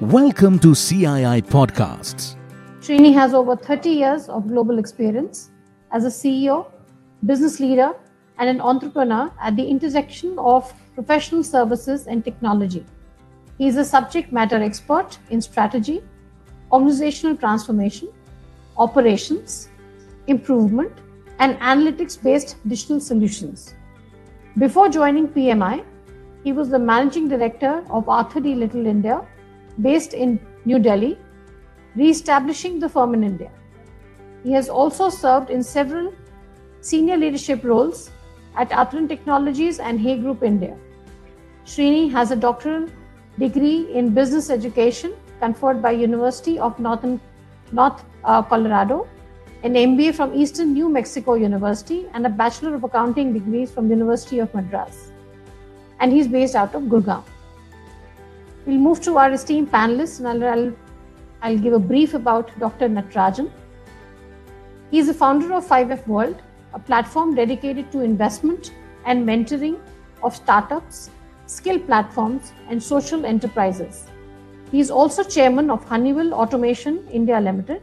Welcome to CII Podcasts. Srini has over 30 years of global experience as a CEO, business leader, and an entrepreneur at the intersection of professional services and technology. He is a subject matter expert in strategy, organizational transformation, operations, improvement, and analytics based digital solutions. Before joining PMI, he was the managing director of Arthur D. Little India, based in New Delhi, re establishing the firm in India. He has also served in several senior leadership roles at Atheron Technologies and Hay Group India. Srini has a doctoral degree in business education conferred by University of Northern North uh, Colorado, an MBA from Eastern New Mexico University, and a Bachelor of Accounting degrees from University of Madras. And he's based out of Gurgaon. We'll move to our esteemed panelists, and I'll, I'll, I'll give a brief about Dr. Natarajan. He is the founder of 5F World, a platform dedicated to investment and mentoring of startups, skill platforms, and social enterprises. He is also chairman of Honeywell Automation India Limited,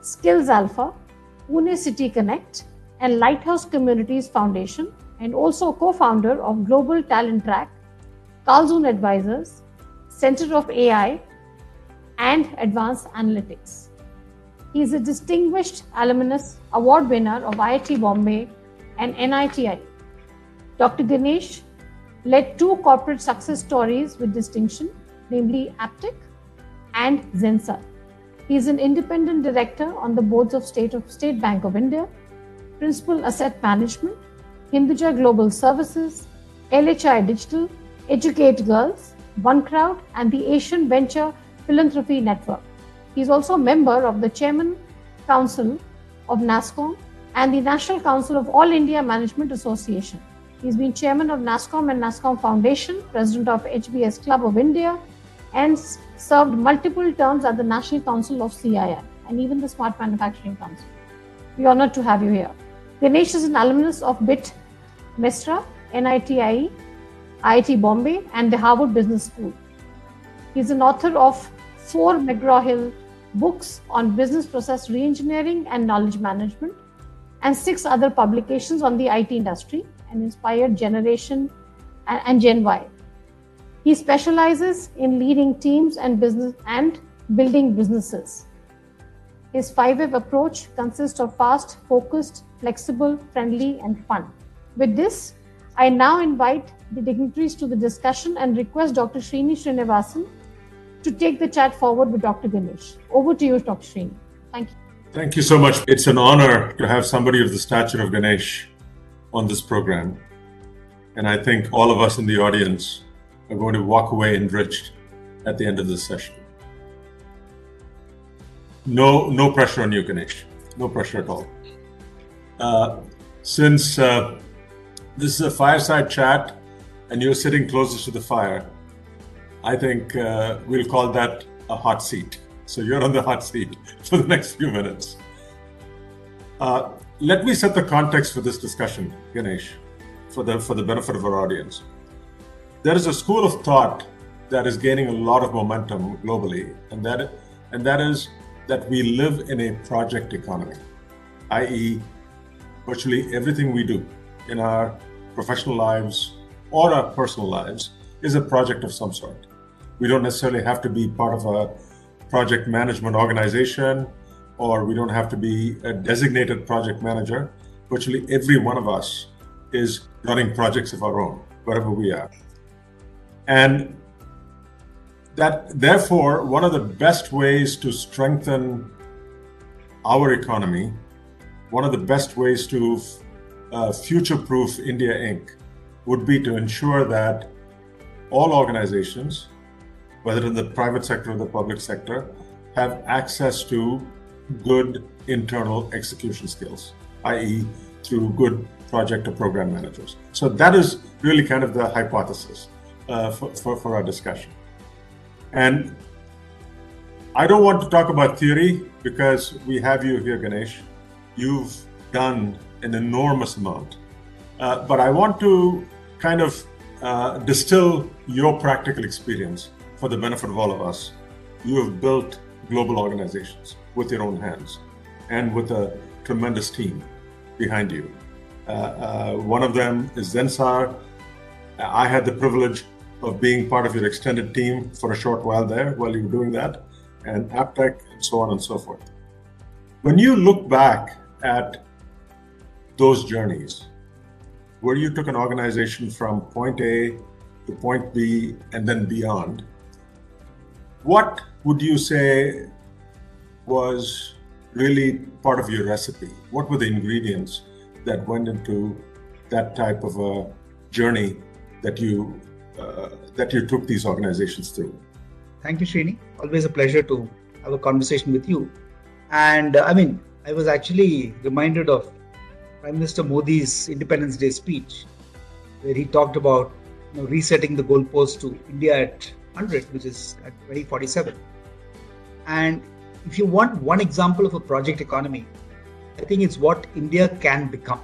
Skills Alpha, Pune City Connect, and Lighthouse Communities Foundation, and also co founder of Global Talent Track, Kalzoom Advisors, Center of AI, and Advanced Analytics. He is a distinguished alumnus award winner of IIT Bombay and NITIE. Dr. Ganesh led two corporate success stories with distinction, namely Aptech and Zensar. He is an independent director on the boards of State of State Bank of India, Principal Asset Management, Hinduja Global Services, LHI Digital, Educate Girls, One Crowd, and the Asian Venture Philanthropy Network. He is also a member of the Chairman Council of NASSCOM and the National Council of All India Management Association. He's been chairman of NASSCOM and NASSCOM Foundation, president of HBS Club of India, and served multiple terms at the National Council of CII and even the Smart Manufacturing Council. We're honored to have you here. Ganesh is an alumnus of BIT Mesra, NITIE, IIT Bombay, and the Harvard Business School. He's an author of four McGraw-Hill books on business process reengineering and knowledge management, and six other publications on the IT industry and inspired Generation and Gen Y. He specializes in leading teams and business and building businesses. His 5F approach consists of fast, focused, flexible, friendly, and fun. With this, I now invite the dignitaries to the discussion and request Dr. Srini Srinivasan to take the chat forward with Dr. Ganesh. Over to you, Dr. Srini. Thank you. Thank you so much. It's an honor to have somebody of the stature of Ganesh on this program. And I think all of us in the audience are going to walk away enriched at the end of this session. No, no pressure on you, Ganesh. No pressure at all. Uh, since uh, this is a fireside chat and you're sitting closest to the fire, I think uh, we'll call that a hot seat. So you're on the hot seat for the next few minutes. Uh, let me set the context for this discussion, Ganesh, for the for the benefit of our audience. There is a school of thought that is gaining a lot of momentum globally, and that and that is that we live in a project economy, i.e., virtually everything we do in our professional lives or our personal lives is a project of some sort. We don't necessarily have to be part of a project management organization, or we don't have to be a designated project manager. Virtually every one of us is running projects of our own, wherever we are. And that, therefore, one of the best ways to strengthen our economy, one of the best ways to uh, future proof India Inc. would be to ensure that all organizations, whether in the private sector or the public sector, have access to good internal execution skills, i.e., through good project or program managers. So that is really kind of the hypothesis uh, for, for, for our discussion. And I don't want to talk about theory because we have you here, Ganesh. You've done an enormous amount. Uh, but I want to kind of uh, distill your practical experience for the benefit of all of us you have built global organizations with your own hands and with a tremendous team behind you. Uh, uh, one of them is Zensar. I had the privilege of being part of your extended team for a short while there while you were doing that, and Aptech, and so on and so forth. When you look back at those journeys, where you took an organization from point A to point B and then beyond, what would you say was really part of your recipe? What were the ingredients that went into that type of a journey that you uh, that you took these organizations through? Thank you, Srini. Always a pleasure to have a conversation with you. And uh, I mean, I was actually reminded of Prime Minister Modi's Independence Day speech, where he talked about you know, resetting the goalpost to India at 100, which is at 2047. And if you want one example of a project economy, I think it's what India can become.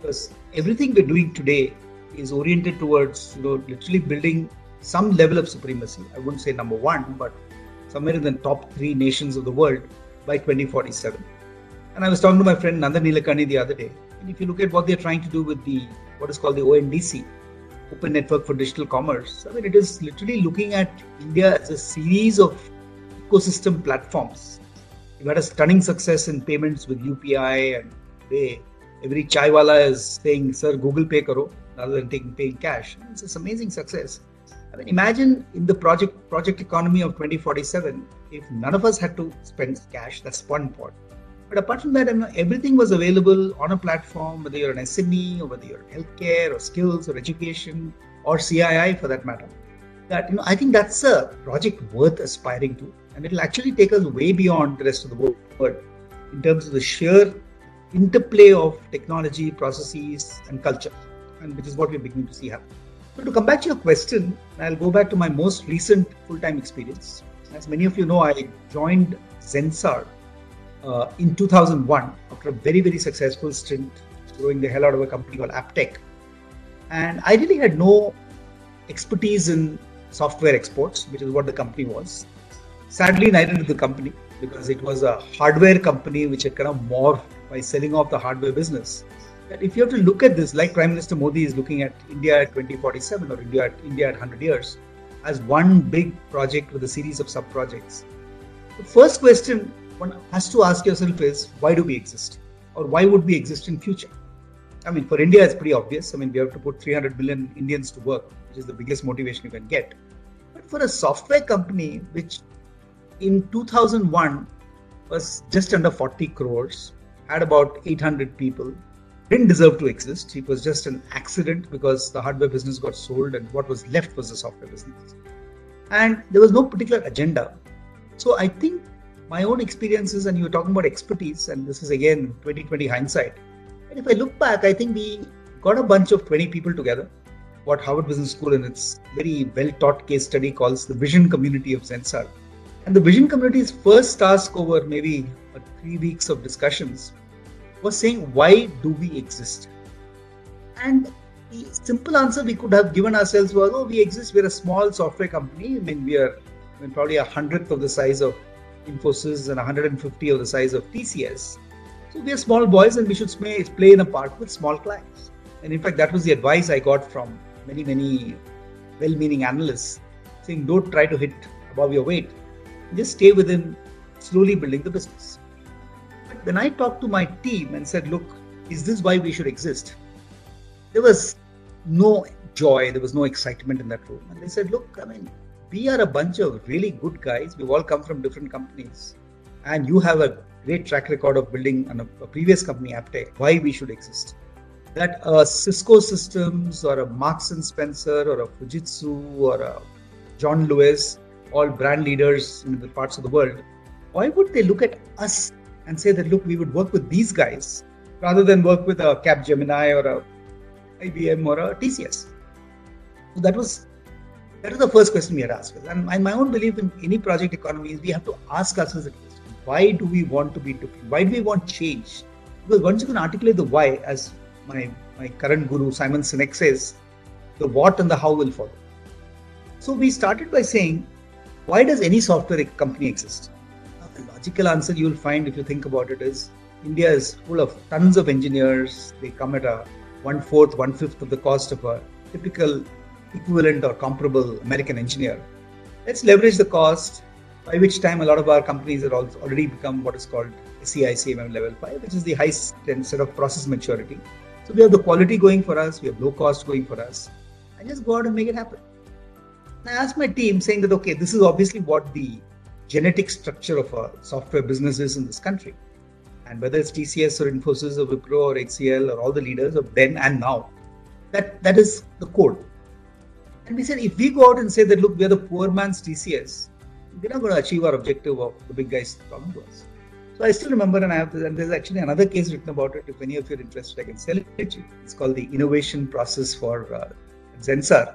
Because everything we're doing today is oriented towards, you know, literally building some level of supremacy. I wouldn't say number one, but somewhere in the top three nations of the world by 2047. And I was talking to my friend Nandan Nilekani the other day. And if you look at what they're trying to do with the what is called the ONDC, Open Network for Digital Commerce, I mean, it is literally looking at India as a series of ecosystem platforms. You've had a stunning success in payments with UPI, and today every chaiwala is saying, "Sir, Google Pay karo," rather than taking paying cash. It's this amazing success. I mean, imagine in the project project economy of 2047, if none of us had to spend cash. That's one part. But apart from that, I mean, everything was available on a platform, whether you're an SME or whether you're healthcare or skills or education or CII for that matter. That you know, I think that's a project worth aspiring to and it'll actually take us way beyond the rest of the world in terms of the sheer interplay of technology, processes, and culture, and which is what we're beginning to see happen. So, to come back to your question, I'll go back to my most recent full time experience. As many of you know, I joined Zensar uh, in 2001 after a very, very successful stint growing the hell out of a company called Aptech. And I really had no expertise in software exports, which is what the company was. Sadly, neither did the company because it was a hardware company which had kind of morphed by selling off the hardware business. If you have to look at this, like Prime Minister Modi is looking at India at 2047 or India at India at 100 years, as one big project with a series of sub projects. The first question one has to ask yourself is why do we exist, or why would we exist in future? I mean, for India, it's pretty obvious. I mean, we have to put 300 million Indians to work, which is the biggest motivation you can get. But for a software company which in 2001 was just under 40 crores, had about 800 people, didn't deserve to exist. It was just an accident because the hardware business got sold and what was left was the software business. And there was no particular agenda. So I think my own experiences, and you were talking about expertise, and this is again 2020 hindsight. And if I look back, I think we got a bunch of 20 people together. What Harvard Business School, in its very well taught case study, calls the vision community of Zensar and the vision community's first task over maybe three weeks of discussions was saying, why do we exist? And the simple answer we could have given ourselves was, oh, we exist, we're a small software company. I mean, we are I mean, probably a hundredth of the size of Infosys and 150 of the size of TCS. So we are small boys and we should play in a part with small clients. And in fact, that was the advice I got from many, many well meaning analysts saying, don't try to hit above your weight just stay within slowly building the business. But when I talked to my team and said, look, is this why we should exist? There was no joy, there was no excitement in that room. And they said, look, I mean, we are a bunch of really good guys. We've all come from different companies. And you have a great track record of building a, a previous company, Aptech, why we should exist. That a Cisco Systems or a Marks and Spencer or a Fujitsu or a John Lewis all brand leaders in the parts of the world, why would they look at us and say that, look, we would work with these guys rather than work with a Capgemini or a IBM or a TCS? So that was that was the first question we had asked. And my own belief in any project economy is we have to ask ourselves the question: Why do we want to be different? Why do we want change? Because once you can articulate the why, as my my current guru Simon Sinek says, the what and the how will follow. So we started by saying why does any software company exist? The logical answer you will find if you think about it is India is full of tons of engineers. They come at a one fourth, one fifth of the cost of a typical equivalent or comparable American engineer. Let's leverage the cost, by which time a lot of our companies are already become what is called SEI CMM level 5, which is the highest set of process maturity. So we have the quality going for us, we have low cost going for us. and just go out and make it happen. And I asked my team saying that, okay, this is obviously what the genetic structure of a software business is in this country. And whether it's TCS or Infosys or Wipro or HCL or all the leaders of then and now, that, that is the code. And we said, if we go out and say that, look, we are the poor man's TCS, we're not going to achieve our objective of the big guys talking to us. So I still remember, and I have and there's actually another case written about it. If any of you are interested, I can sell it to you. It's called the innovation process for uh, Zensar.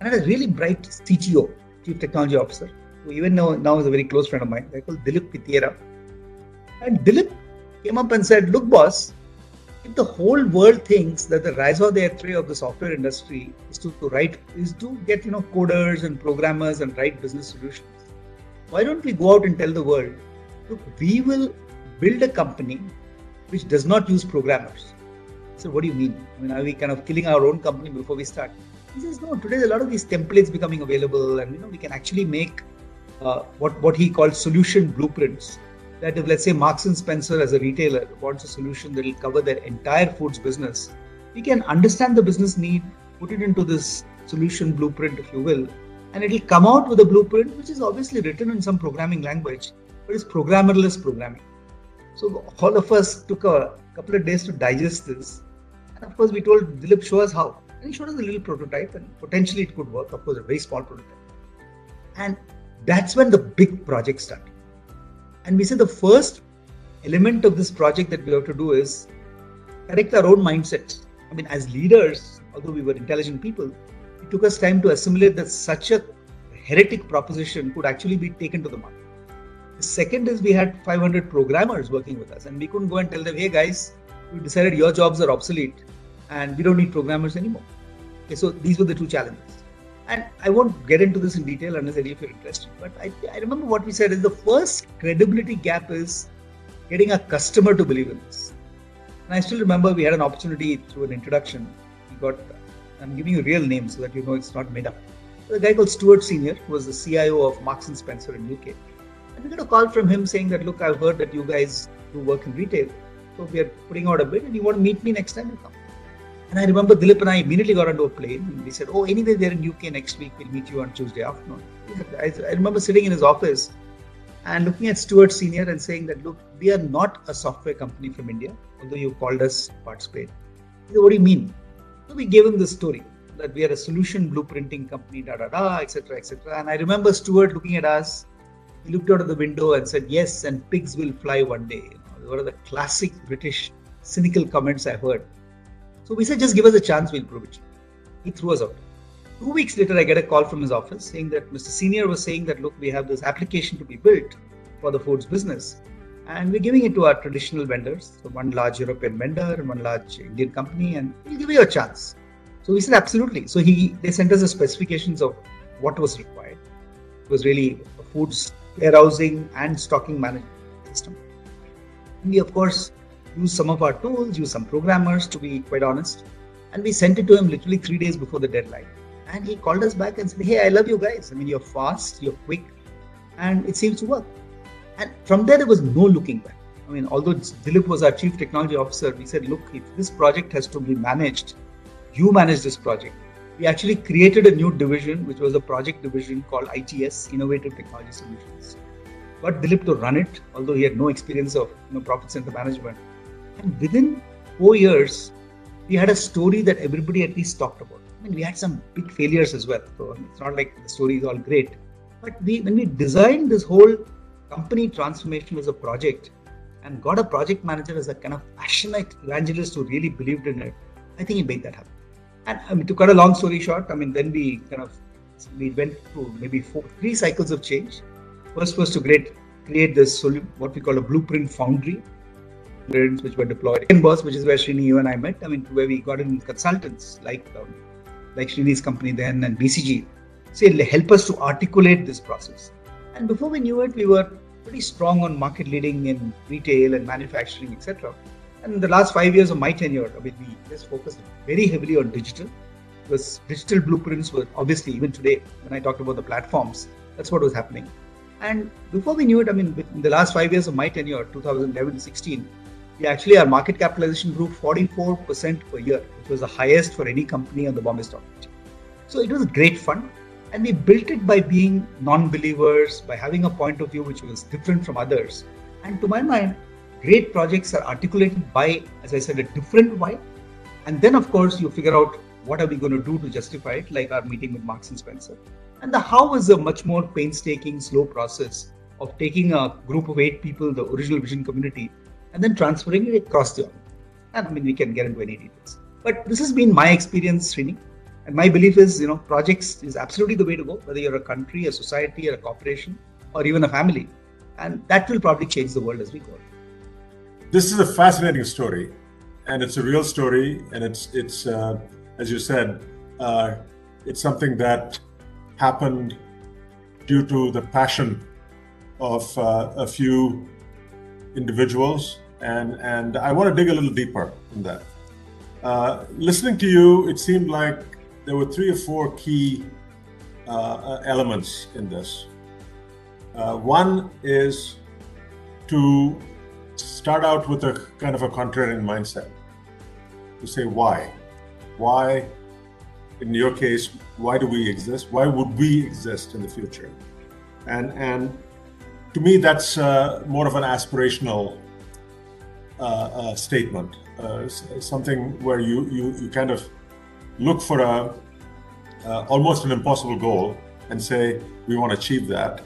And had a really bright CTO, Chief Technology Officer, who even now, now is a very close friend of mine. They're called Dilip Pithiera. And Dilip came up and said, Look, boss, if the whole world thinks that the raison d'etre of the software industry is to, to write, is to get, you know, coders and programmers and write business solutions, why don't we go out and tell the world, look, we will build a company which does not use programmers. So what do you mean? I mean, are we kind of killing our own company before we start? He says, no, today a lot of these templates becoming available and, you know, we can actually make uh, what, what he called solution blueprints that if let's say Marks and Spencer as a retailer wants a solution that will cover their entire foods business, we can understand the business need, put it into this solution blueprint, if you will, and it'll come out with a blueprint which is obviously written in some programming language, but it's programmerless programming. So all of us took a couple of days to digest this, and of course we told Dilip show us how, and he showed us a little prototype, and potentially it could work. Of course, a very small prototype, and that's when the big project started. And we said the first element of this project that we have to do is correct our own mindset. I mean, as leaders, although we were intelligent people, it took us time to assimilate that such a heretic proposition could actually be taken to the market. The second is we had 500 programmers working with us, and we couldn't go and tell them, hey guys, we decided your jobs are obsolete and we don't need programmers anymore. Okay, so these were the two challenges. And I won't get into this in detail unless any of you are interested. But I, I remember what we said is the first credibility gap is getting a customer to believe in this. And I still remember we had an opportunity through an introduction. We got, I'm giving you real names so that you know it's not made up. The guy called Stuart Senior, who was the CIO of Marks and Spencer in UK. And we got a call from him saying that, look, I've heard that you guys do work in retail. So we are putting out a bid and you want to meet me next time you come. And I remember Dilip and I immediately got onto a plane and we said, Oh, anyway, they're in UK next week. We'll meet you on Tuesday afternoon. I, I remember sitting in his office and looking at Stuart Senior and saying that, look, we are not a software company from India, although you called us to participate. He said, what do you mean? So we gave him the story that we are a solution blueprinting company, da da da, etc. etc. And I remember Stuart looking at us. He looked out of the window and said, Yes, and pigs will fly one day. You know, one of the classic British cynical comments I heard. So we said, just give us a chance, we'll prove it. He threw us out. Two weeks later, I get a call from his office saying that Mr. Senior was saying that, look, we have this application to be built for the foods business. And we're giving it to our traditional vendors. So one large European vendor and one large Indian company, and we'll give you a chance. So we said, absolutely. So he they sent us the specifications of what was required. It was really a foods warehousing and stocking management system. And we, of course, use some of our tools, use some programmers to be quite honest. And we sent it to him literally three days before the deadline. And he called us back and said, Hey, I love you guys. I mean, you're fast, you're quick, and it seems to work. And from there, there was no looking back. I mean, although Dilip was our chief technology officer, we said, Look, if this project has to be managed, you manage this project. We actually created a new division, which was a project division called ITS, Innovative Technology Solutions. Got Dilip to run it, although he had no experience of you know, profit center management. And within four years, we had a story that everybody at least talked about. I mean, we had some big failures as well. So it's not like the story is all great. But we, when we designed this whole company transformation as a project and got a project manager as a kind of passionate evangelist who really believed in it, I think he made that happen. And I mean, to cut a long story short, I mean, then we kind of we went through maybe four, three cycles of change. First was to create create this what we call a blueprint foundry, which were deployed in Boss, which is where Srini, you and I met. I mean, where we got in consultants like um, like Srini's company then and BCG, say help us to articulate this process. And before we knew it, we were pretty strong on market leading in retail and manufacturing, etc. And in the last five years of my tenure, I mean, we just focused very heavily on digital. Because digital blueprints were obviously even today when I talked about the platforms, that's what was happening. And before we knew it, I mean, in the last five years of my tenure, 2011 to 16, we actually our market capitalization grew 44% per year, which was the highest for any company on the Bombay Stock Exchange. So it was a great fun. And we built it by being non believers, by having a point of view which was different from others. And to my mind, great projects are articulated by, as I said, a different why. And then, of course, you figure out what are we going to do to justify it, like our meeting with Marks and Spencer. And the how is a much more painstaking, slow process of taking a group of eight people, the original vision community, and then transferring it across the organization. And I mean, we can get into any details. But this has been my experience, Srini. And my belief is, you know, projects is absolutely the way to go, whether you're a country, a society, or a corporation, or even a family. And that will probably change the world as we go. This is a fascinating story, and it's a real story, and it's it's uh, as you said, uh, it's something that happened due to the passion of uh, a few individuals, and and I want to dig a little deeper in that. Uh, listening to you, it seemed like there were three or four key uh, uh, elements in this. Uh, one is to start out with a kind of a contrarian mindset to say why why in your case why do we exist why would we exist in the future and and to me that's uh, more of an aspirational uh, statement something where you, you you kind of look for a almost an impossible goal and say we want to achieve that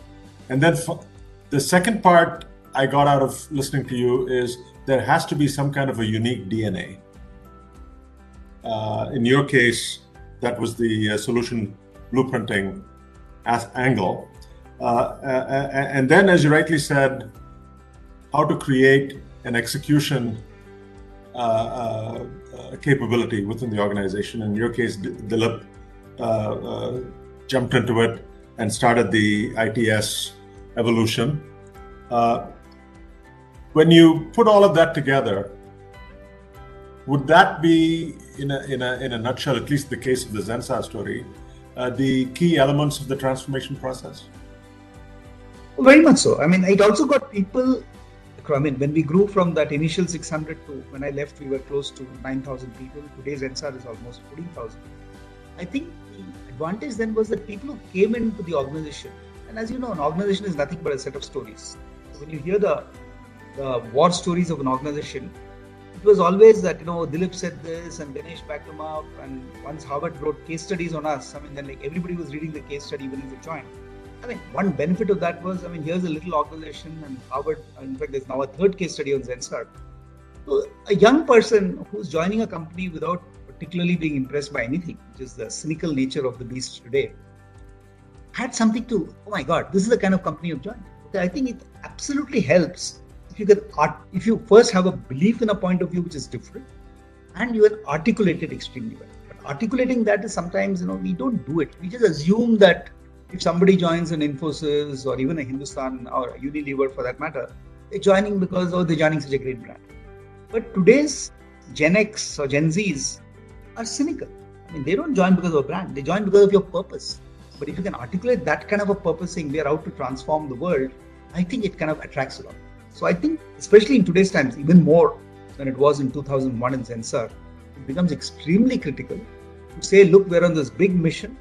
and then f- the second part i got out of listening to you is there has to be some kind of a unique dna uh, in your case, that was the uh, solution blueprinting as angle. Uh, and then, as you rightly said, how to create an execution uh, capability within the organization. In your case, Dilip jumped into it and started the ITS evolution. when you put all of that together, would that be, in a, in a, in a nutshell, at least the case of the Zensar story, uh, the key elements of the transformation process? Very much so. I mean, it also got people. I mean, when we grew from that initial 600 to when I left, we were close to 9,000 people. Today's Zensar is almost 14,000. I think the advantage then was that people who came into the organization, and as you know, an organization is nothing but a set of stories. So when you hear the, the war stories of an organization, it was always that you know Dilip said this and Ganesh backed him up. And once Harvard wrote case studies on us, I mean, then like everybody was reading the case study when they joined. I mean, one benefit of that was, I mean, here's a little organization, and Harvard. In fact, there's now a third case study on Zensar. So a young person who's joining a company without particularly being impressed by anything, which is the cynical nature of the beast today, had something to. Oh my God, this is the kind of company you've joined. I think it absolutely helps if you can art, if you first have a belief in a point of view which is different, and you can articulate it extremely well. But articulating that is sometimes you know we don't do it. We just assume that if somebody joins an Infosys or even a Hindustan or a Unilever for that matter, they're joining because oh they're joining such a great brand. But today's Gen X or Gen Zs are cynical. I mean, they don't join because of a brand. They join because of your purpose. But if you can articulate that kind of a purpose, saying we are out to transform the world, I think it kind of attracts a lot. So I think, especially in today's times, even more than it was in 2001 in Zensar, it becomes extremely critical to say, look, we're on this big mission,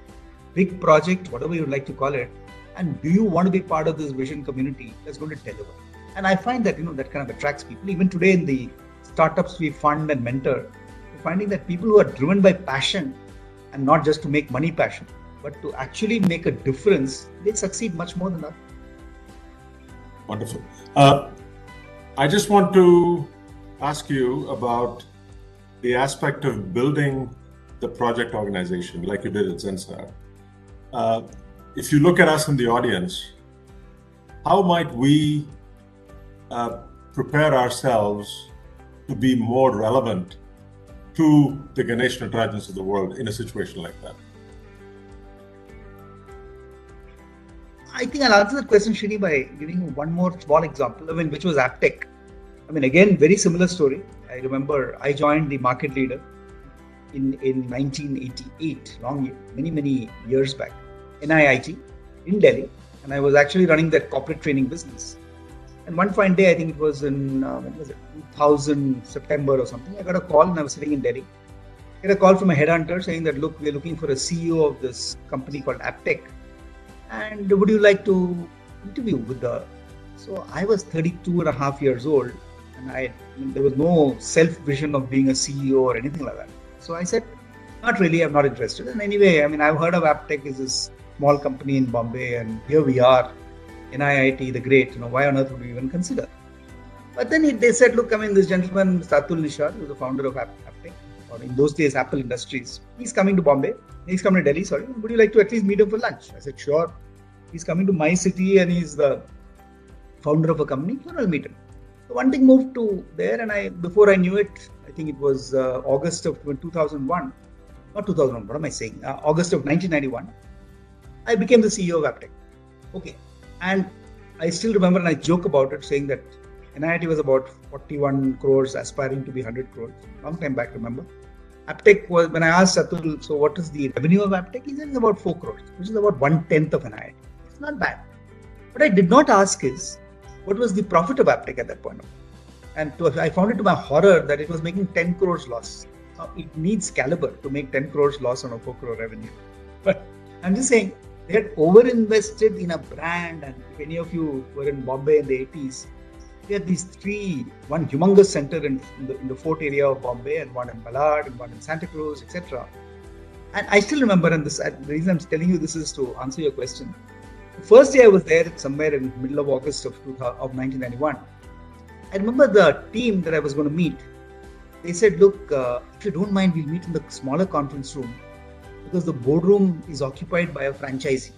big project, whatever you like to call it, and do you want to be part of this vision community that's going to deliver? And I find that you know that kind of attracts people. Even today in the startups we fund and mentor, we're finding that people who are driven by passion and not just to make money passion, but to actually make a difference, they succeed much more than others. Wonderful. Uh, I just want to ask you about the aspect of building the project organization like you did at Zensar. Uh, if you look at us in the audience, how might we uh, prepare ourselves to be more relevant to the Ganesh Natarajans of the world in a situation like that? I think I'll answer the question, Srini, by giving one more small example. I mean, which was Aptech. I mean, again, very similar story. I remember I joined the market leader in, in 1988, long many, many years back, NIIT in Delhi. And I was actually running that corporate training business. And one fine day, I think it was in uh, when was it, 2000 September or something, I got a call and I was sitting in Delhi. I got a call from a headhunter saying that, look, we're looking for a CEO of this company called Aptech. And would you like to interview with the. So I was 32 and a half years old and I, I mean, there was no self vision of being a CEO or anything like that. So I said, not really, I'm not interested. And anyway, I mean, I've heard of Aptech is this small company in Bombay, and here we are, NIIT, the great. You know, why on earth would we even consider? But then they said, look, I mean, this gentleman, Atul Nishar, who's the founder of Aptech, or in those days, Apple Industries, he's coming to Bombay. He's coming to Delhi, sorry. Would you like to at least meet him for lunch? I said, sure. He's coming to my city and he's the founder of a company. Sure, I'll meet him. So one thing moved to there, and I before I knew it, I think it was uh, August of 2001, not 2001. What am I saying? Uh, August of 1991. I became the CEO of Aptech. Okay, and I still remember, and I joke about it, saying that NIIT was about 41 crores, aspiring to be 100 crores. Long time back, remember? Aptech was when I asked Atul, so what is the revenue of Aptech? He said it's about 4 crores, which is about one tenth of NIIT. It's not bad. What I did not ask is what was the profit of Aptech at that point? And to, I found it to my horror that it was making 10 crores loss. Now, it needs caliber to make 10 crores loss on a 4 crore revenue. But I'm just saying, they had over invested in a brand. And if any of you were in Bombay in the 80s, we had these three one humongous center in, in, the, in the fort area of Bombay, and one in Malad, and one in Santa Cruz, etc. And I still remember, and this the reason I'm telling you this is to answer your question. The first day I was there, somewhere in the middle of August of, 2000, of 1991, I remember the team that I was going to meet. They said, "Look, uh, if you don't mind, we'll meet in the smaller conference room because the boardroom is occupied by a franchisee."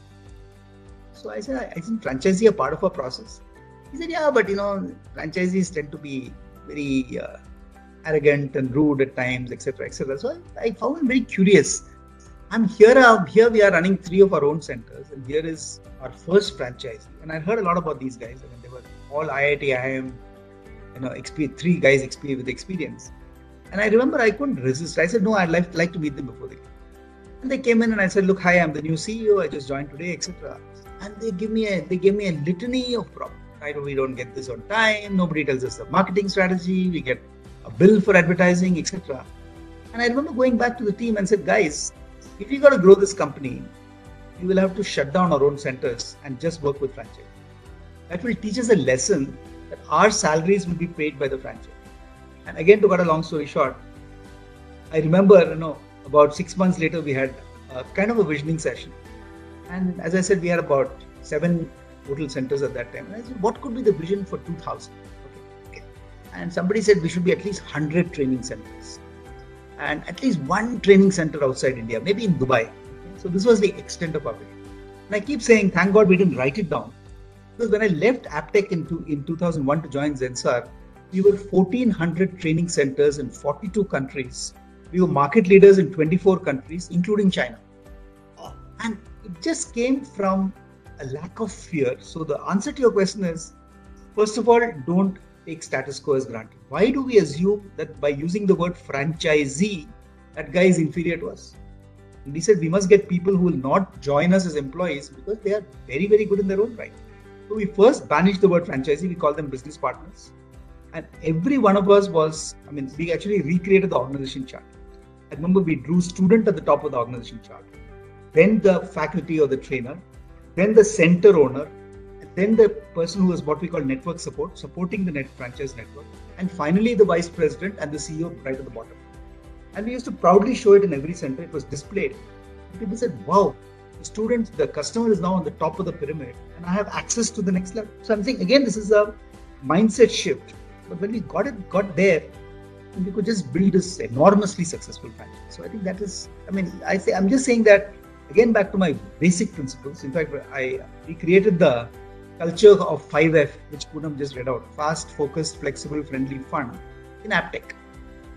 So I said, "Isn't franchisee a part of our process?" He said, "Yeah, but you know, franchisees tend to be very uh, arrogant and rude at times, etc., etc." So I, I found it very curious I'm here. Uh, here we are running three of our own centers, and here is our first franchise. And I heard a lot about these guys. I mean, they were all IIT, IIM, you know, experience, three guys experience with experience. And I remember I couldn't resist. I said, no, I'd like, like to meet them before they came. And they came in, and I said, look, hi, I'm the new CEO. I just joined today, etc. And they give me a they gave me a litany of problems. Right? We don't get this on time. Nobody tells us the marketing strategy. We get a bill for advertising, etc. And I remember going back to the team and said, guys, if we got to grow this company, we will have to shut down our own centers and just work with franchise. That will teach us a lesson that our salaries will be paid by the franchise. And again, to cut a long story short, I remember, you know, about six months later, we had a, kind of a visioning session. And as I said, we had about seven total centers at that time. And I said, what could be the vision for 2000? Okay, okay. And somebody said we should be at least 100 training centers and at least one training center outside India, maybe in Dubai. So this was the extent of our vision. And I keep saying, thank God we didn't write it down. Because when I left Aptech in, two, in 2001 to join Zensar, we were 1,400 training centers in 42 countries. We were market leaders in 24 countries, including China. Uh, and it just came from a lack of fear. So the answer to your question is, first of all, don't take status quo as granted. Why do we assume that by using the word franchisee, that guy is inferior to us? And we said we must get people who will not join us as employees because they are very, very good in their own right. So we first banished the word franchisee, we call them business partners. And every one of us was, I mean, we actually recreated the organization chart. I remember we drew student at the top of the organization chart, then the faculty or the trainer, then the center owner, then the person who was what we call network support, supporting the net franchise network, and finally the vice president and the CEO right at the bottom. And we used to proudly show it in every center. It was displayed. People said, "Wow, the student, the customer is now on the top of the pyramid, and I have access to the next level." So I'm saying again, this is a mindset shift. But when we got it, got there, we could just build this enormously successful franchise. So I think that is. I mean, I say I'm just saying that again back to my basic principles. In fact, I we created the culture of 5F, which Poonam just read out fast, focused, flexible, friendly fund in Aptech.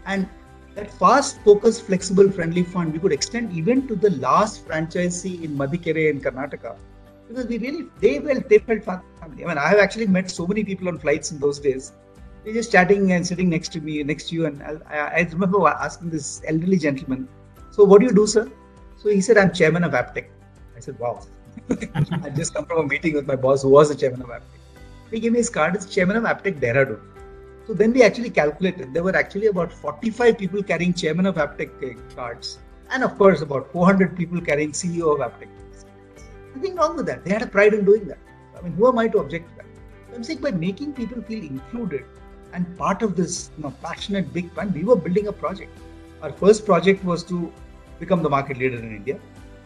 And that fast, focused, flexible, friendly fund we could extend even to the last franchisee in Madikere in Karnataka, because we really they felt they felt family. I mean, I have actually met so many people on flights in those days. They're just chatting and sitting next to me, next to you, and I, I remember asking this elderly gentleman, "So what do you do, sir?" So he said, "I'm chairman of Aptech." I said, "Wow." I just come from a meeting with my boss, who was the chairman of Aptech. He gave me his card. It's chairman of Aptech Dehradun. So then we actually calculated there were actually about 45 people carrying chairman of Aptech uh, cards, and of course about 400 people carrying CEO of Aptech. Nothing wrong with that. They had a pride in doing that. I mean, who am I to object to that? I'm saying by making people feel included and part of this you know, passionate big plan, we were building a project. Our first project was to become the market leader in India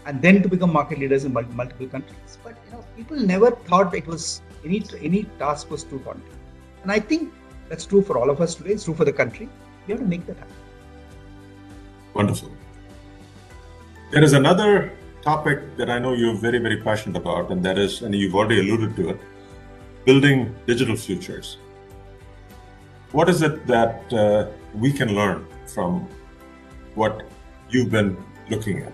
and then to become market leaders in multiple countries. But you know, people never thought it was any any task was too daunting. And I think that's true for all of us today. It's true for the country. We have to make that happen. Wonderful. There is another topic that I know you're very, very passionate about, and that is, and you've already alluded to it, building digital futures. What is it that uh, we can learn from what you've been looking at?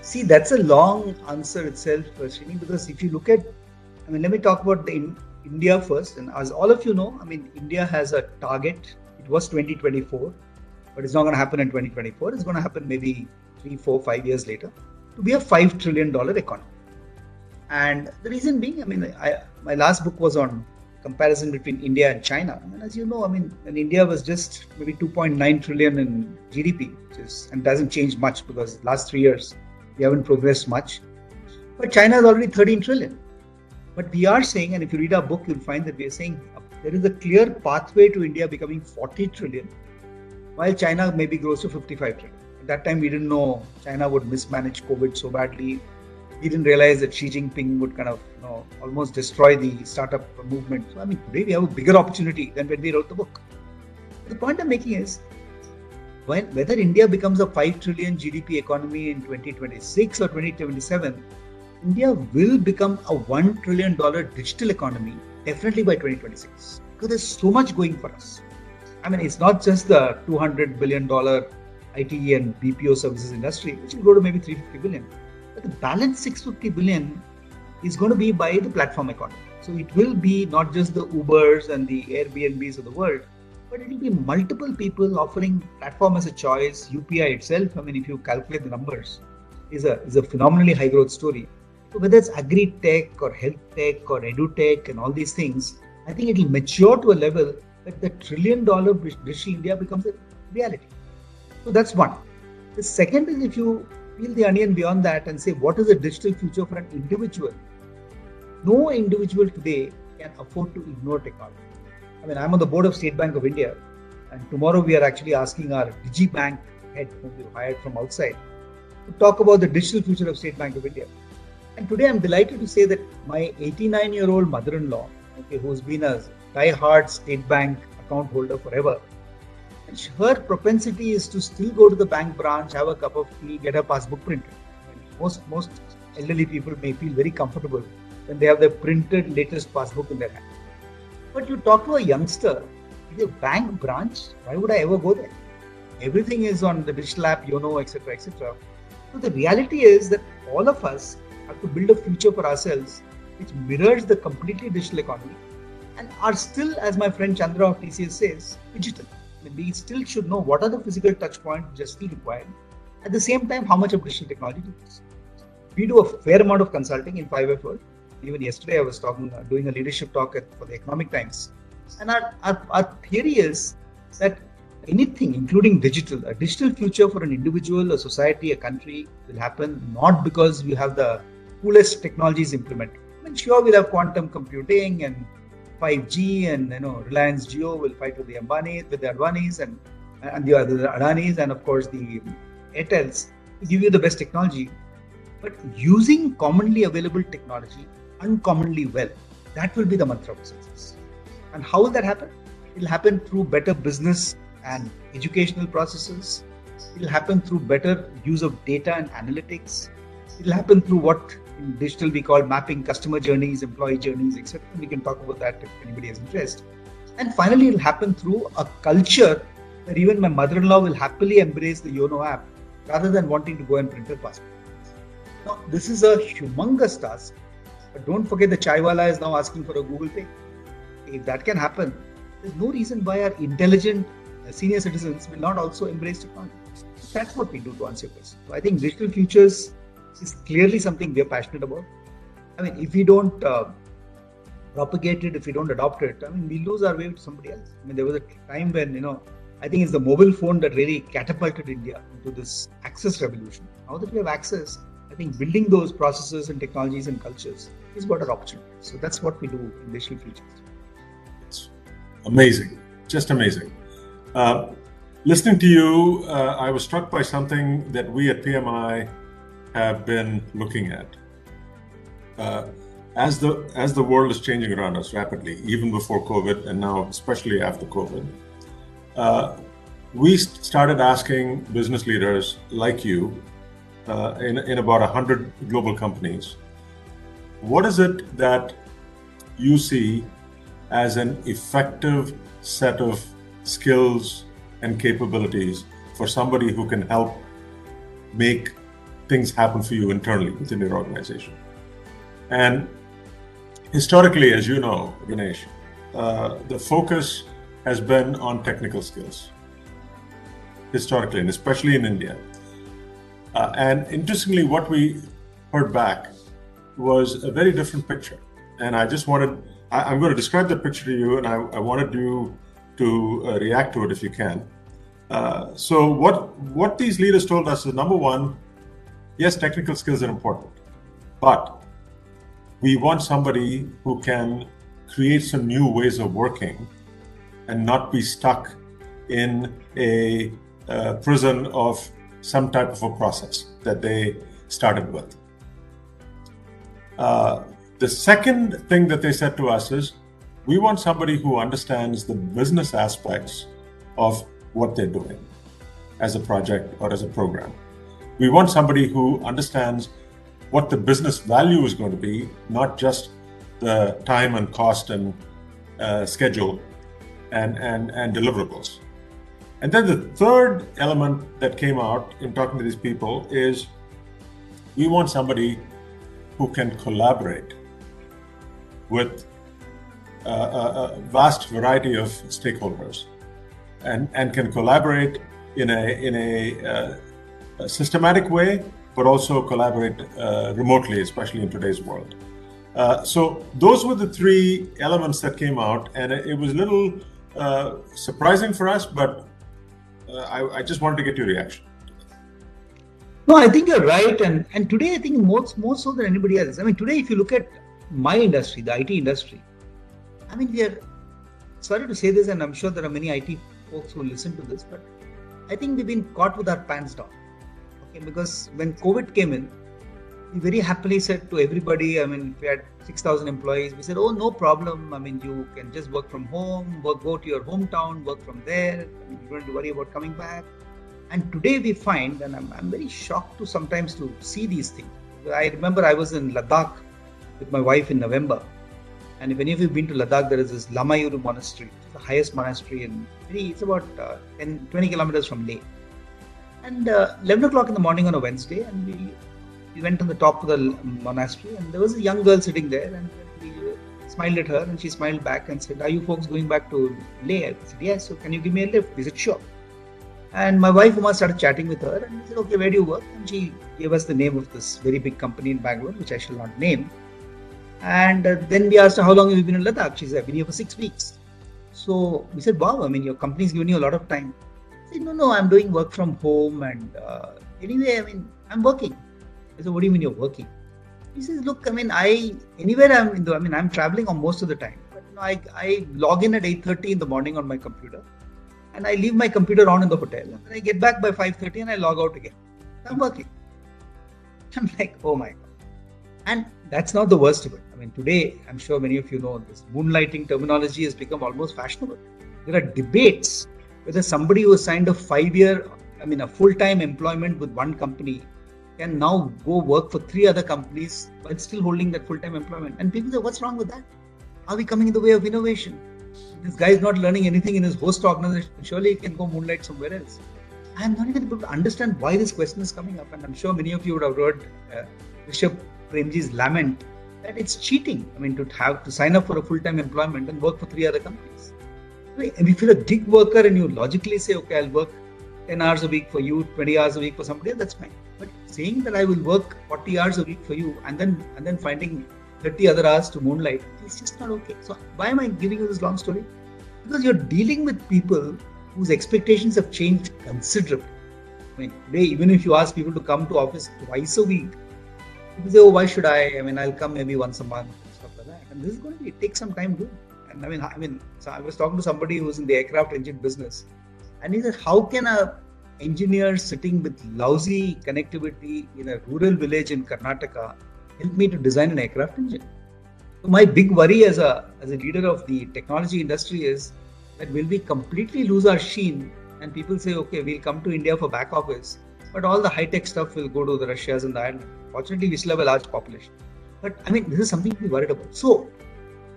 See, that's a long answer itself, Srini, because if you look at, I mean, let me talk about the India first. And as all of you know, I mean, India has a target. It was 2024, but it's not going to happen in 2024. It's going to happen maybe three, four, five years later to be a $5 trillion economy. And the reason being, I mean, I, my last book was on comparison between India and China. And as you know, I mean, India was just maybe 2.9 trillion in GDP, and doesn't change much because last three years we haven't progressed much. But China is already 13 trillion. But we are saying, and if you read our book, you'll find that we are saying there is a clear pathway to India becoming 40 trillion, while China maybe grows to 55 trillion. At that time, we didn't know China would mismanage COVID so badly. We didn't realize that Xi Jinping would kind of you know, almost destroy the startup movement. So, I mean, today we have a bigger opportunity than when we wrote the book. The point I'm making is when, whether India becomes a 5 trillion GDP economy in 2026 or 2027 India will become a $1 trillion digital economy definitely by 2026 because there's so much going for us. I mean, it's not just the $200 billion IT and BPO services industry, which will go to maybe 350 billion, the balance 650 billion is going to be by the platform economy. So it will be not just the Ubers and the Airbnbs of the world, but it will be multiple people offering platform as a choice. UPI itself, I mean, if you calculate the numbers, is a is a phenomenally high growth story. So whether it's agri tech or health tech or edu tech and all these things, I think it will mature to a level that the trillion dollar digital India becomes a reality. So that's one. The second is if you peel the onion beyond that and say what is the digital future for an individual, no individual today can afford to ignore technology. I mean, I'm on the board of State Bank of India, and tomorrow we are actually asking our DigiBank head, whom we hired from outside, to talk about the digital future of State Bank of India. And today I'm delighted to say that my 89 year old mother in law, okay, who's been a die-hard State Bank account holder forever, her propensity is to still go to the bank branch, have a cup of tea, get her passbook printed. Most, most elderly people may feel very comfortable when they have their printed latest passbook in their hand. But you talk to a youngster, the bank branch, why would I ever go there? Everything is on the digital app, YONO, etc., etc. So the reality is that all of us have to build a future for ourselves which mirrors the completely digital economy and are still, as my friend Chandra of TCS says, digital. We still should know what are the physical touch points are still required. At the same time, how much of digital technology to use. We do a fair amount of consulting in 5F World. Even yesterday, I was talking, uh, doing a leadership talk at, for the Economic Times. And our, our, our theory is that anything, including digital, a digital future for an individual, a society, a country will happen not because we have the coolest technologies implemented. I mean, sure, we'll have quantum computing and 5G, and you know, Reliance Jio will fight with the Ambani, with the Advanis, and and the other Adanis, and of course the Airtels to give you the best technology. But using commonly available technology uncommonly well, that will be the mantra of success. And how will that happen? It will happen through better business and educational processes. It will happen through better use of data and analytics. It will happen through what in digital we call mapping customer journeys, employee journeys, etc. We can talk about that if anybody has interest. And finally, it'll happen through a culture where even my mother-in-law will happily embrace the Yono app rather than wanting to go and print a passport. Now, this is a humongous task, But don't forget the chaiwala is now asking for a Google Pay. If that can happen, there's no reason why our intelligent uh, senior citizens will not also embrace technology. That's what we do to answer your question. So I think digital futures is clearly something we're passionate about. I mean, if we don't uh, propagate it, if we don't adopt it, I mean, we lose our way to somebody else. I mean, there was a time when, you know, I think it's the mobile phone that really catapulted India into this access revolution. Now that we have access, I think building those processes and technologies and cultures is what our opportunity. So that's what we do in digital futures. It's amazing, just amazing. Uh, listening to you, uh, I was struck by something that we at PMI have been looking at. Uh, as the as the world is changing around us rapidly, even before COVID, and now especially after COVID, uh, we started asking business leaders like you uh, in, in about 100 global companies what is it that you see as an effective set of skills and capabilities for somebody who can help make things happen for you internally within your organization and historically as you know ganesh uh, the focus has been on technical skills historically, and especially in India. Uh, and interestingly, what we heard back was a very different picture. And I just wanted, I, am going to describe the picture to you, and I, I wanted you to uh, react to it if you can. Uh, so, what what these leaders told us is number one, yes, technical skills are important, but we want somebody who can create some new ways of working and not be stuck in a, a prison of some type of a process that they started with. Uh, the second thing that they said to us is we want somebody who understands the business aspects of what they're doing as a project or as a program. We want somebody who understands what the business value is going to be, not just the time and cost and uh, schedule and, and, and deliverables. And then the third element that came out in talking to these people is we want somebody who can collaborate with a, a, a vast variety of stakeholders and, and can collaborate in a, in a, uh, a systematic way, but also collaborate uh, remotely, especially in today's world. Uh, so those were the three elements that came out, and it, was a little uh, surprising for us, but I, I, just wanted to get your reaction. No, I think you're right, and and today I think more more so than anybody else. I mean, today if you look at my industry, the IT industry, I mean we are sorry to say this, and I'm sure there are many IT folks who listen to this, but I think we've been caught with our pants down. Because when COVID came in, we very happily said to everybody, I mean, we had 6,000 employees, we said, oh, no problem. I mean, you can just work from home, work, go to your hometown, work from there. I mean, you don't have to worry about coming back. And today we find, and I'm, I'm very shocked to sometimes to see these things. I remember I was in Ladakh with my wife in November. And if any of you have been to Ladakh, there is this Lamayuru monastery, the highest monastery in, it's about uh, 10, 20 kilometers from Leh. And uh, 11 o'clock in the morning on a Wednesday, and we we went on the top of the monastery and there was a young girl sitting there and we smiled at her and she smiled back and said, Are you folks going back to Leh? I said, Yes, so can you give me a lift? We said, Sure. And my wife Uma started chatting with her and we said, Okay, where do you work? And she gave us the name of this very big company in Bangalore, which I shall not name. And uh, then we asked her, How long have you been in Ladakh? She said, I've been here for six weeks. So we said, Wow, I mean, your company's given you a lot of time. Said, No, no, I'm doing work from home. And uh, anyway, I mean, I'm working. I said, what do you mean you're working? He says, look, I mean, I anywhere I'm the, I mean, I'm traveling on most of the time. But you know, I, I log in at 8.30 in the morning on my computer and I leave my computer on in the hotel. And I get back by 5.30 and I log out again. I'm working. I'm like, oh my God. And that's not the worst of it. I mean, today, I'm sure many of you know this moonlighting terminology has become almost fashionable. There are debates whether somebody who signed a five year, I mean, a full time employment with one company can now go work for three other companies while still holding that full-time employment. And people say, what's wrong with that? Are we coming in the way of innovation? This guy is not learning anything in his host organization. Surely he can go moonlight somewhere else. I am not even able to understand why this question is coming up. And I'm sure many of you would have heard uh, Rishad Premji's lament that it's cheating. I mean, to have to sign up for a full-time employment and work for three other companies. And if you're a gig worker and you logically say, okay, I'll work 10 hours a week for you, 20 hours a week for somebody that's fine. But saying that I will work 40 hours a week for you and then and then finding 30 other hours to moonlight, it's just not okay. So why am I giving you this long story? Because you're dealing with people whose expectations have changed considerably. I mean, today, even if you ask people to come to office twice a week, people say, "Oh, why should I? I mean, I'll come maybe once a month, stuff like that." And this is going to be take some time to. And I mean, I mean, so I was talking to somebody who's in the aircraft engine business, and he said, "How can a engineer sitting with lousy connectivity in a rural village in Karnataka help me to design an aircraft engine?" So my big worry as a as a leader of the technology industry is that will we completely lose our sheen and people say, okay, we'll come to India for back office, but all the high tech stuff will go to the Russias and the Ireland. Fortunately, we still have a large population. But I mean, this is something to be worried about. So,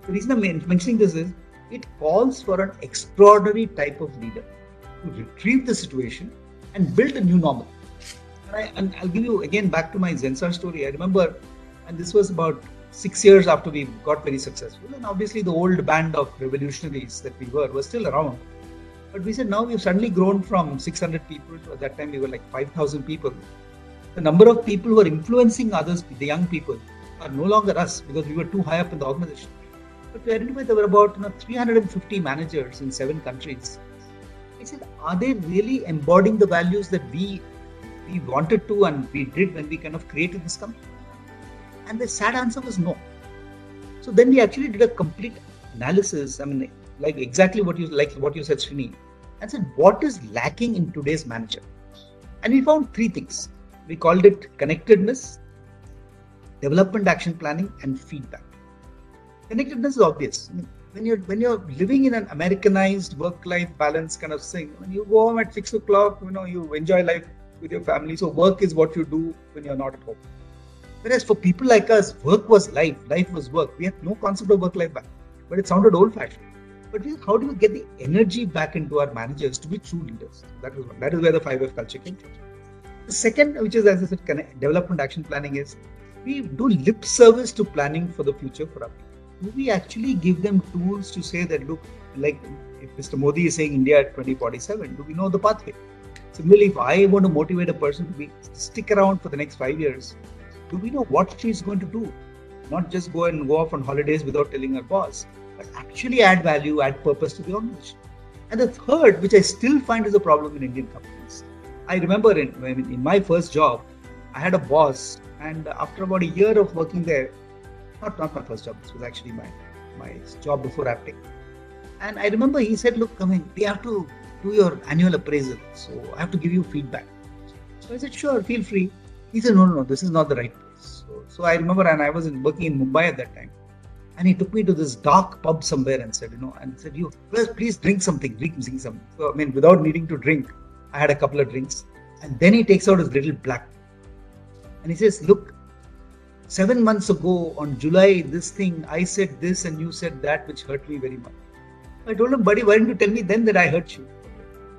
the reason I'm mentioning this is it calls for an extraordinary type of leader to retrieve the situation and build a new normal. And, I, will give you again back to my Zensar story. I remember, and this was about six years after we got very successful, and obviously the old band of revolutionaries that we were was still around. But we said now we've suddenly grown from 600 people to at that time we were like 5,000 people. The number of people who are influencing others, the young people, are no longer us because we were too high up in the organization. But we there were about you know, 350 managers in seven countries. I said, are they really embodying the values that we we wanted to and we did when we kind of created this company? And the sad answer was no. So then we actually did a complete analysis. I mean, like exactly what you like what you said, Srini, and said what is lacking in today's manager. And we found three things. We called it connectedness, development action planning, and feedback. Connectedness is obvious. When you're when you're living in an Americanized work-life balance kind of thing, when you go home at six o'clock, you know, you enjoy life with your family. So work is what you do when you're not at home. Whereas for people like us, work was life, life was work. We had no concept of work-life balance, but it sounded old-fashioned. But how do we get the energy back into our managers to be true leaders? That is that is where the 5F culture came from. The second, which is as I said, development action planning is we do lip service to planning for the future for our people. Do we actually give them tools to say that look, like if Mr. Modi is saying India at 2047, do we know the pathway? Similarly, if I want to motivate a person to be stick around for the next five years, do we know what she's going to do? Not just go and go off on holidays without telling her boss, but actually add value, add purpose to the organization. And the third, which I still find is a problem in Indian companies. I remember in, in my first job, I had a boss, and after about a year of working there, not, not my first job, this was actually my, my job before Aptech. And I remember he said, Look, come in, we have to do your annual appraisal. So I have to give you feedback. So I said, Sure, feel free. He said, No, no, no, this is not the right place. So, so I remember, and I was in, working in Mumbai at that time. And he took me to this dark pub somewhere and said, you know, and said, you first please drink something, drink, drink something. So I mean, without needing to drink, I had a couple of drinks. And then he takes out his little black. And he says, Look, seven months ago on July, this thing, I said this and you said that, which hurt me very much. I told him, buddy, why didn't you tell me then that I hurt you?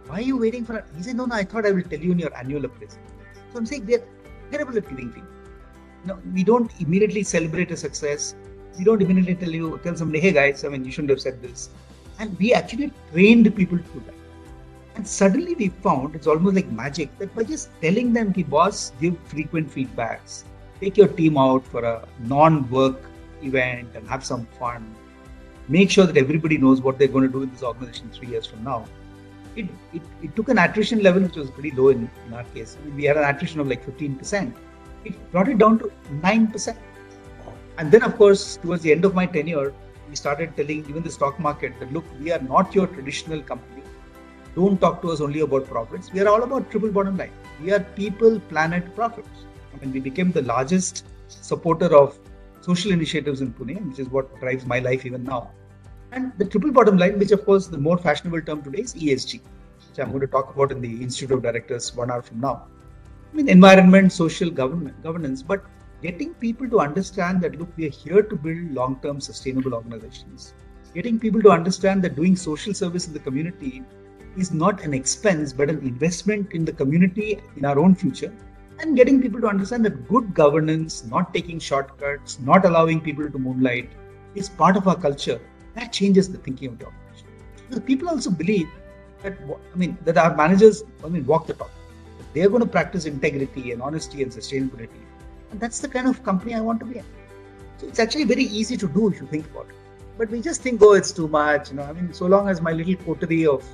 Why are you waiting for it? He said, No, no, I thought I will tell you in your annual appraisal. So I'm saying we are terrible at giving feedback. No, we don't immediately celebrate a success we don't immediately tell you, tell somebody, hey guys, I mean, you shouldn't have said this. And we actually trained people to do that. And suddenly we found it's almost like magic that by just telling them, ki boss, give frequent feedbacks, take your team out for a non-work event and have some fun. Make sure that everybody knows what they're going to do in this organization three years from now. It, it, it took an attrition level which was pretty low in, in our case. I mean, we had an attrition of like 15%. It brought it down to 9%. And then, of course, towards the end of my tenure, we started telling even the stock market that look, we are not your traditional company. Don't talk to us only about profits. We are all about triple bottom line. We are people, planet, profits. Mean, we became the largest supporter of social initiatives in Pune, which is what drives my life even now. And the triple bottom line, which of course the more fashionable term today is ESG, which I'm going to talk about in the Institute of Directors one hour from now. I mean, environment, social government, governance, but getting people to understand that look we are here to build long term sustainable organizations getting people to understand that doing social service in the community is not an expense but an investment in the community in our own future and getting people to understand that good governance, not taking shortcuts, not allowing people to moonlight is part of our culture. That changes the thinking of the organization. Because people also believe that, I mean, that our managers, I mean, walk the talk. They're going to practice integrity and honesty and sustainability. And that's the kind of company I want to be in. So it's actually very easy to do if you think about it. But we just think, oh, it's too much. You know, I mean, so long as my little coterie of,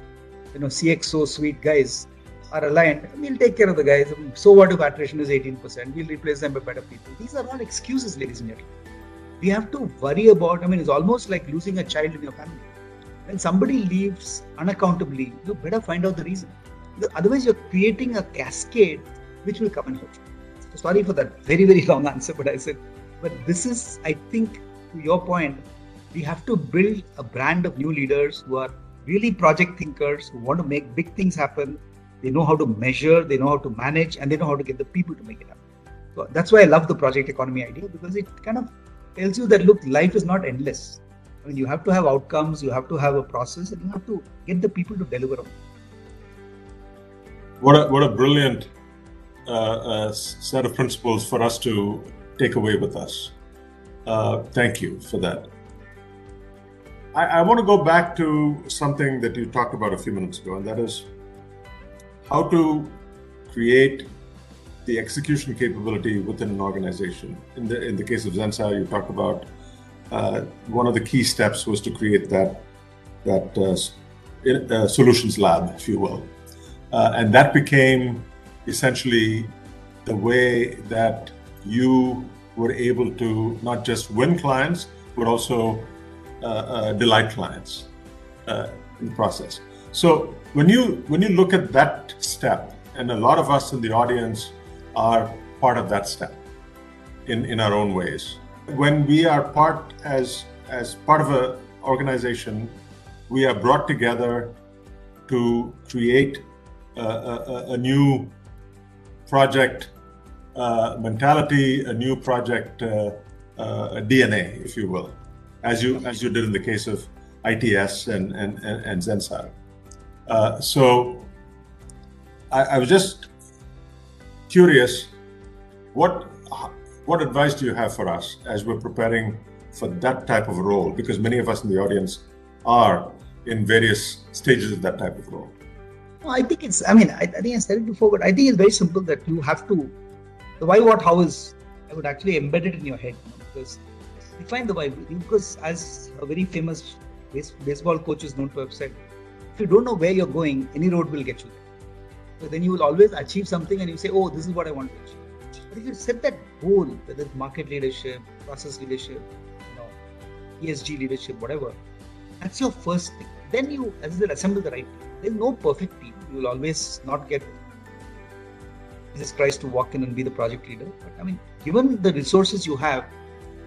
you know, CXO suite guys are aligned, we'll take care of the guys. So what if attrition is 18%? We'll replace them by better people. These are all excuses, ladies and gentlemen. We have to worry about, I mean, it's almost like losing a child in your family. When somebody leaves unaccountably, you better find out the reason. Because otherwise, you're creating a cascade which will come and hurt you. So sorry for that very, very long answer, but I said, but this is, I think, to your point, we have to build a brand of new leaders who are really project thinkers, who want to make big things happen, they know how to measure, they know how to manage, and they know how to get the people to make it happen. So that's why I love the project economy idea because it kind of tells you that look, life is not endless. I mean, you have to have outcomes, you have to have a process, and you have to get the people to deliver on. What a what a brilliant uh, uh, set of principles for us to take away with us. Uh, thank you for that. I, I want to go back to something that you talked about a few minutes ago, and that is how to create the execution capability within an organization. In the in the case of Zensar, you talked about uh, one of the key steps was to create that that uh, in, uh, solutions lab, if you will, uh, and that became essentially the way that you were able to not just win clients but also uh, uh, delight clients in the process. So when you when you look at that step, and a lot of us in the audience are part of that step in, in our own ways. When we are part as as part of an organization, we are brought together to create a, a, a new project uh, mentality, a new project uh, uh, DNA, if you will, as you as you did in the case of ITS and and and, and Zensar. Uh, so I, I, was just curious, what what advice do you have for us as we're preparing for that type of role? Because many of us in the audience are in various stages of that type of role. Well, I think it's. I mean, I, I think I said it before, but I think it's very simple that you have to. The why, what, how is. I would actually embed it in your head because define the why. Because as a very famous base, baseball coach is known to have said, if you don't know where you're going, any road will get you there. So then you will always achieve something and you say, oh, this is what I want to achieve. But if you set that goal, whether it's market leadership, process leadership, you know, ESG leadership, whatever, that's your first thing. Then you, as I assemble the right team. There's no perfect team. You will always not get Jesus Christ to walk in and be the project leader. But I mean, given the resources you have,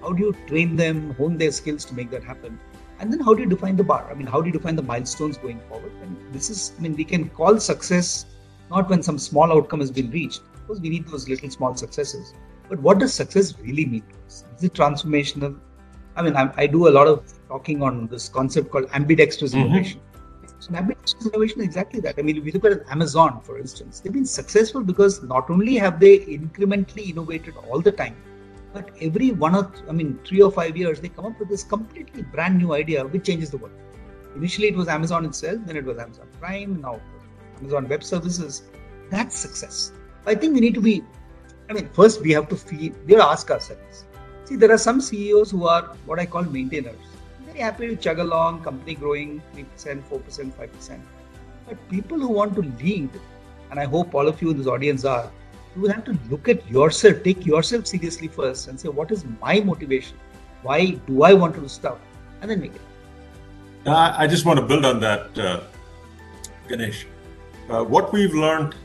how do you train them, hone their skills to make that happen? And then how do you define the bar? I mean how do you define the milestones going forward? And this is i mean we can call success not when some small outcome has been reached because we need those little small successes. But what does success really mean to us? Is it transformational? I mean i, I do a lot of talking on this concept called ambidextrous mm-hmm. innovation. So ambidextrous innovation is exactly that. I mean if you look at amazon for instance. They've been successful because not only have they incrementally innovated all the time but every one or I mean three or five years, they come up with this completely brand new idea which changes the world. Initially, it was Amazon itself, then it was Amazon Prime, now Amazon Web Services. That's success. I think we need to be. I mean, first we have to feel. We have to ask ourselves. See, there are some CEOs who are what I call maintainers. Very happy to chug along, company growing three percent, four percent, five percent. But people who want to lead, and I hope all of you in this audience are, you have to look at yourself, take yourself seriously first, and say, what is my motivation? Why do I want to stuff? And then make it. I just want to build on that, uh, Ganesh. Uh, what we've learned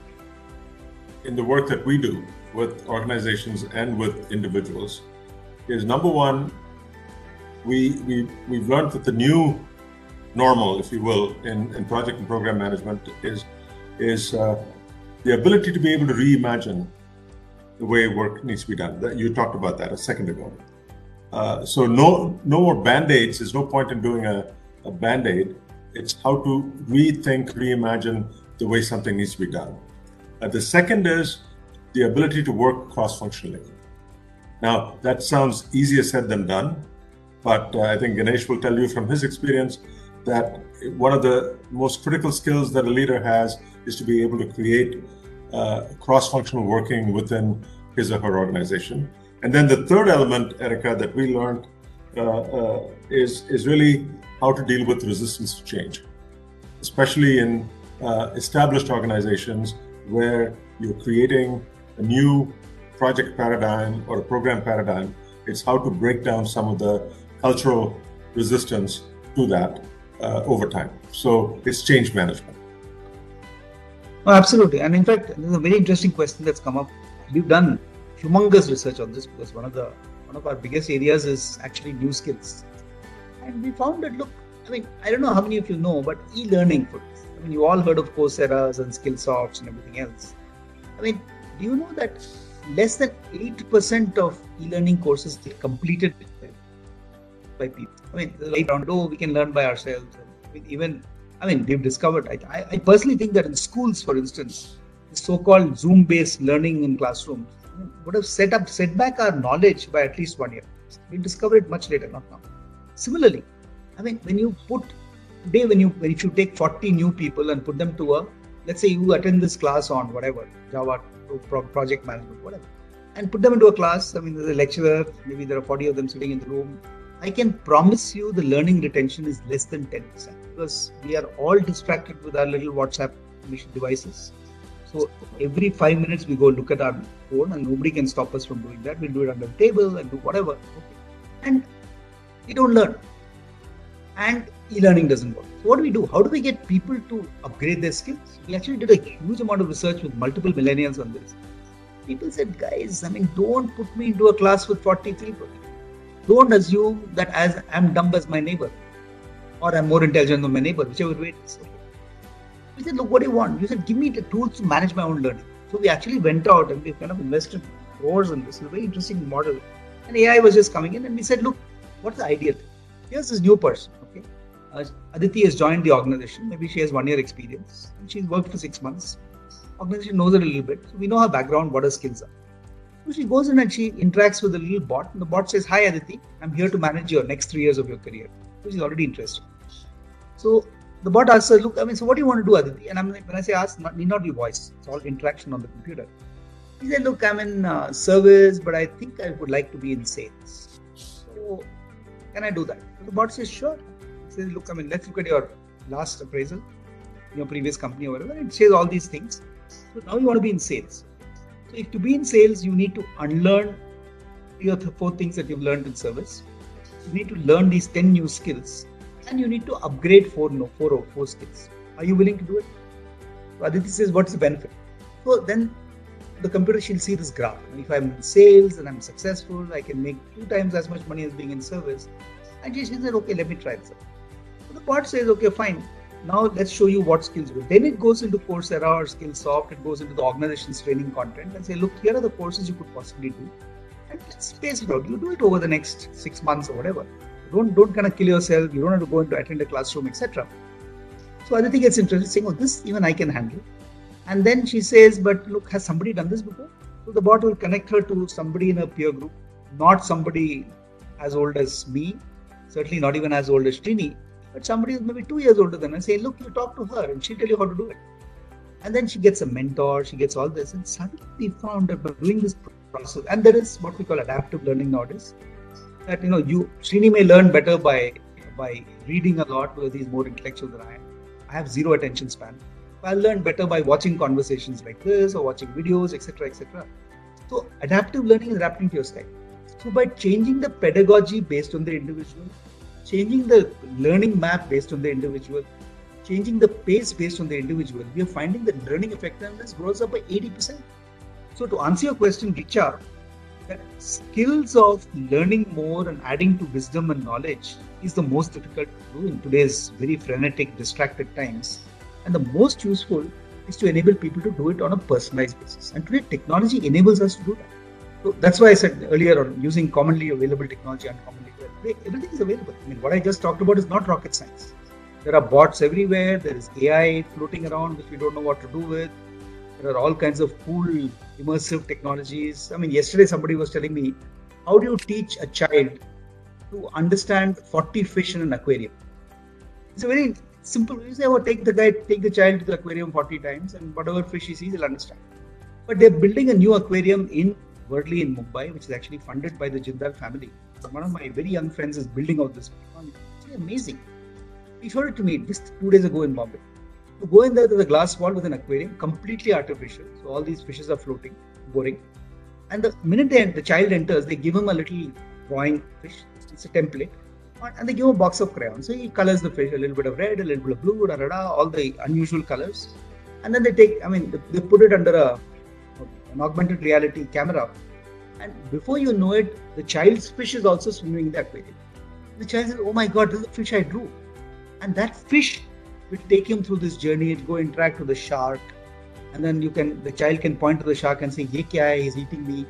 in the work that we do with organizations and with individuals is number one, we, we, we've learned that the new normal, if you will, in, in project and program management is, is uh, the ability to be able to reimagine the way work needs to be done. You talked about that a second ago. Uh, so no, no more band-aids. There's no point in doing a, a band-aid. It's how to rethink, reimagine the way something needs to be done. Uh, the second is the ability to work cross functionally. Now, that sounds easier said than done, but uh, I think Ganesh will tell you from his experience that one of the most critical skills that a leader has is to be able to create uh, cross functional working within his or her organization. And then the third element, Erica, that we learned uh, uh, is, is really how to deal with resistance to change, especially in uh, established organizations where you're creating a new project paradigm or a program paradigm. It's how to break down some of the cultural resistance to that uh, over time. So it's change management. Absolutely. And in fact, there's a very interesting question that's come up. We've done humongous research on this because one of the one of our biggest areas is actually new skills. And we found that look, I mean, I don't know how many of you know, but e-learning for this. I mean, you all heard of Coursera's and Skillsofts and everything else. I mean, do you know that less than 8% of e-learning courses get completed by people? I mean, like around, oh, we can learn by ourselves. I mean, even, I mean, they've discovered, I, I personally think that in schools, for instance, the so-called Zoom-based learning in classrooms would have set up set back our knowledge by at least one year. We discover it much later, not now. Similarly, I mean, when you put today, when you when if you take 40 new people and put them to a, let's say you attend this class on whatever Java project management, whatever, and put them into a class. I mean, there's a lecturer, maybe there are 40 of them sitting in the room. I can promise you the learning retention is less than 10% because we are all distracted with our little WhatsApp mission devices so every five minutes we go look at our phone and nobody can stop us from doing that. We'll do it under the table and do whatever. Okay. And we don't learn. And e-learning doesn't work. So what do we do? How do we get people to upgrade their skills? We actually did a huge amount of research with multiple millennials on this. People said, guys, I mean, don't put me into a class with 40 people. Don't assume that as I'm dumb as my neighbor or I'm more intelligent than my neighbor, whichever way it is. We said, look, what do you want? You said, give me the tools to manage my own learning. So we actually went out and we kind of invested crores in this. A very interesting model. And AI was just coming in and we said, look, what's the ideal? Here's this new person, okay? Uh, Aditi has joined the organization. Maybe she has one year experience she's worked for six months. Organization knows her a little bit. So we know her background, what her skills are. So she goes in and she interacts with a little bot. And the bot says, Hi Aditi, I'm here to manage your next three years of your career. So she's already interested. So the bot asks look, I mean, so what do you want to do, Aditi? And I'm like, when I say ask, not, need not be voice. It's all interaction on the computer. He said, look, I'm in uh, service, but I think I would like to be in sales. So can I do that? The bot says, sure. He says, look, I mean, let's look at your last appraisal, your previous company or whatever. It says all these things. So now you want to be in sales. So if to be in sales, you need to unlearn your four things that you've learned in service. You need to learn these 10 new skills and you need to upgrade four no four or four skills. Are you willing to do it? Aditi says, what's the benefit? So then the computer she'll see this graph. And if I'm in sales and I'm successful, I can make two times as much money as being in service. And she said, okay, let me try this. So the bot says, okay, fine. Now let's show you what skills will. Then it goes into Coursera or Skillsoft. It goes into the organization's training content and say, look, here are the courses you could possibly do. And let's space it out. You do it over the next six months or whatever. Don't don't kind of kill yourself. You don't have to go into attend a classroom, etc. So Aditi gets interested, saying, "Oh, this even I can handle." And then she says, "But look, has somebody done this before?" So the bot will connect her to somebody in a peer group, not somebody as old as me, certainly not even as old as Srini, but somebody who's maybe two years older than her. Say, "Look, you talk to her, and she'll tell you how to do it." And then she gets a mentor, she gets all this, and suddenly found that by doing this process, and there is what we call adaptive learning nowadays that you know you Srini may learn better by by reading a lot because he's more intellectual than I am. I have zero attention span. I'll learn better by watching conversations like this or watching videos, etc., etc. So adaptive learning is adapting to your style. So by changing the pedagogy based on the individual, changing the learning map based on the individual, changing the pace based on the individual, we are finding that learning effectiveness grows up by 80%. So to answer your question, Richa, that skills of learning more and adding to wisdom and knowledge is the most difficult to do in today's very frenetic, distracted times. And the most useful is to enable people to do it on a personalized basis. And today, technology enables us to do that. So that's why I said earlier on using commonly available technology and commonly available. Everything is available. I mean, what I just talked about is not rocket science. There are bots everywhere. There is AI floating around which we don't know what to do with There are all kinds of cool immersive technologies. I mean, yesterday somebody was telling me, how do you teach a child to understand 40 fish in an aquarium? It's a very simple. You say, oh, take the guy, take the child to the aquarium 40 times, and whatever fish he sees, he'll understand. But they're building a new aquarium in Worli in Mumbai, which is actually funded by the Jindal family. One of my very young friends is building out this. It's amazing. He showed it to me just two days ago in Bombay. Go in there, there's a glass wall with an aquarium, completely artificial. So all these fishes are floating, boring. And the minute they, the child enters, they give him a little drawing fish. It's a template. And they give him a box of crayons. So he colors the fish a little bit of red, a little bit of blue, da, da, da, all the unusual colors. And then they take, I mean, they put it under a, an augmented reality camera. And before you know it, the child's fish is also swimming in the aquarium. The child says, Oh my God, this is the fish I drew. And that fish will take him through this journey, and go interact with the shark. And then you can, the child can point to the shark and say, Ye kya hai? He's eating me.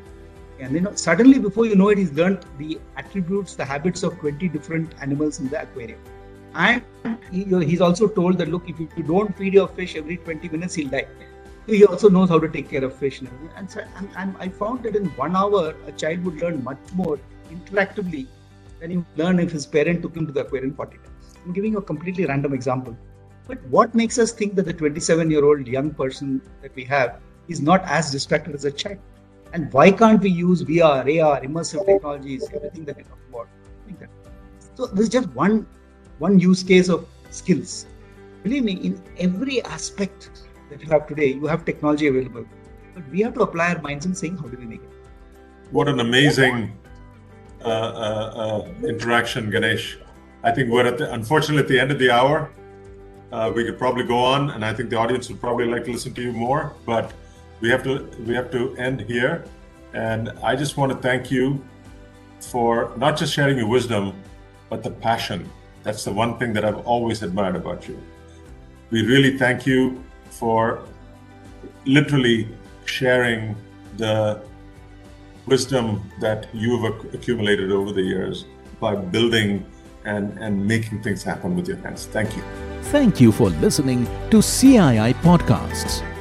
And you know, suddenly before you know it, he's learned the attributes, the habits of 20 different animals in the aquarium. And he, he's also told that look, if you don't feed your fish every 20 minutes, he'll die. So he also knows how to take care of fish. And, so, and, and I found that in one hour, a child would learn much more interactively than he would learn if his parent took him to the aquarium 40 times. I'm giving a completely random example. But what makes us think that the 27 year old young person that we have is not as distracted as a child? And why can't we use VR, AR, immersive technologies, everything that we talk about? So this is just one one use case of skills. Believe me, in every aspect that you have today, you have technology available. But we have to apply our minds in saying, how do we make it? What an amazing uh, uh, uh, interaction, Ganesh. I think we're at the, unfortunately at the end of the hour. Uh, we could probably go on, and I think the audience would probably like to listen to you more. But we have to we have to end here, and I just want to thank you for not just sharing your wisdom, but the passion. That's the one thing that I've always admired about you. We really thank you for literally sharing the wisdom that you've accumulated over the years by building and, and making things happen with your hands. Thank you. Thank you for listening to CII Podcasts.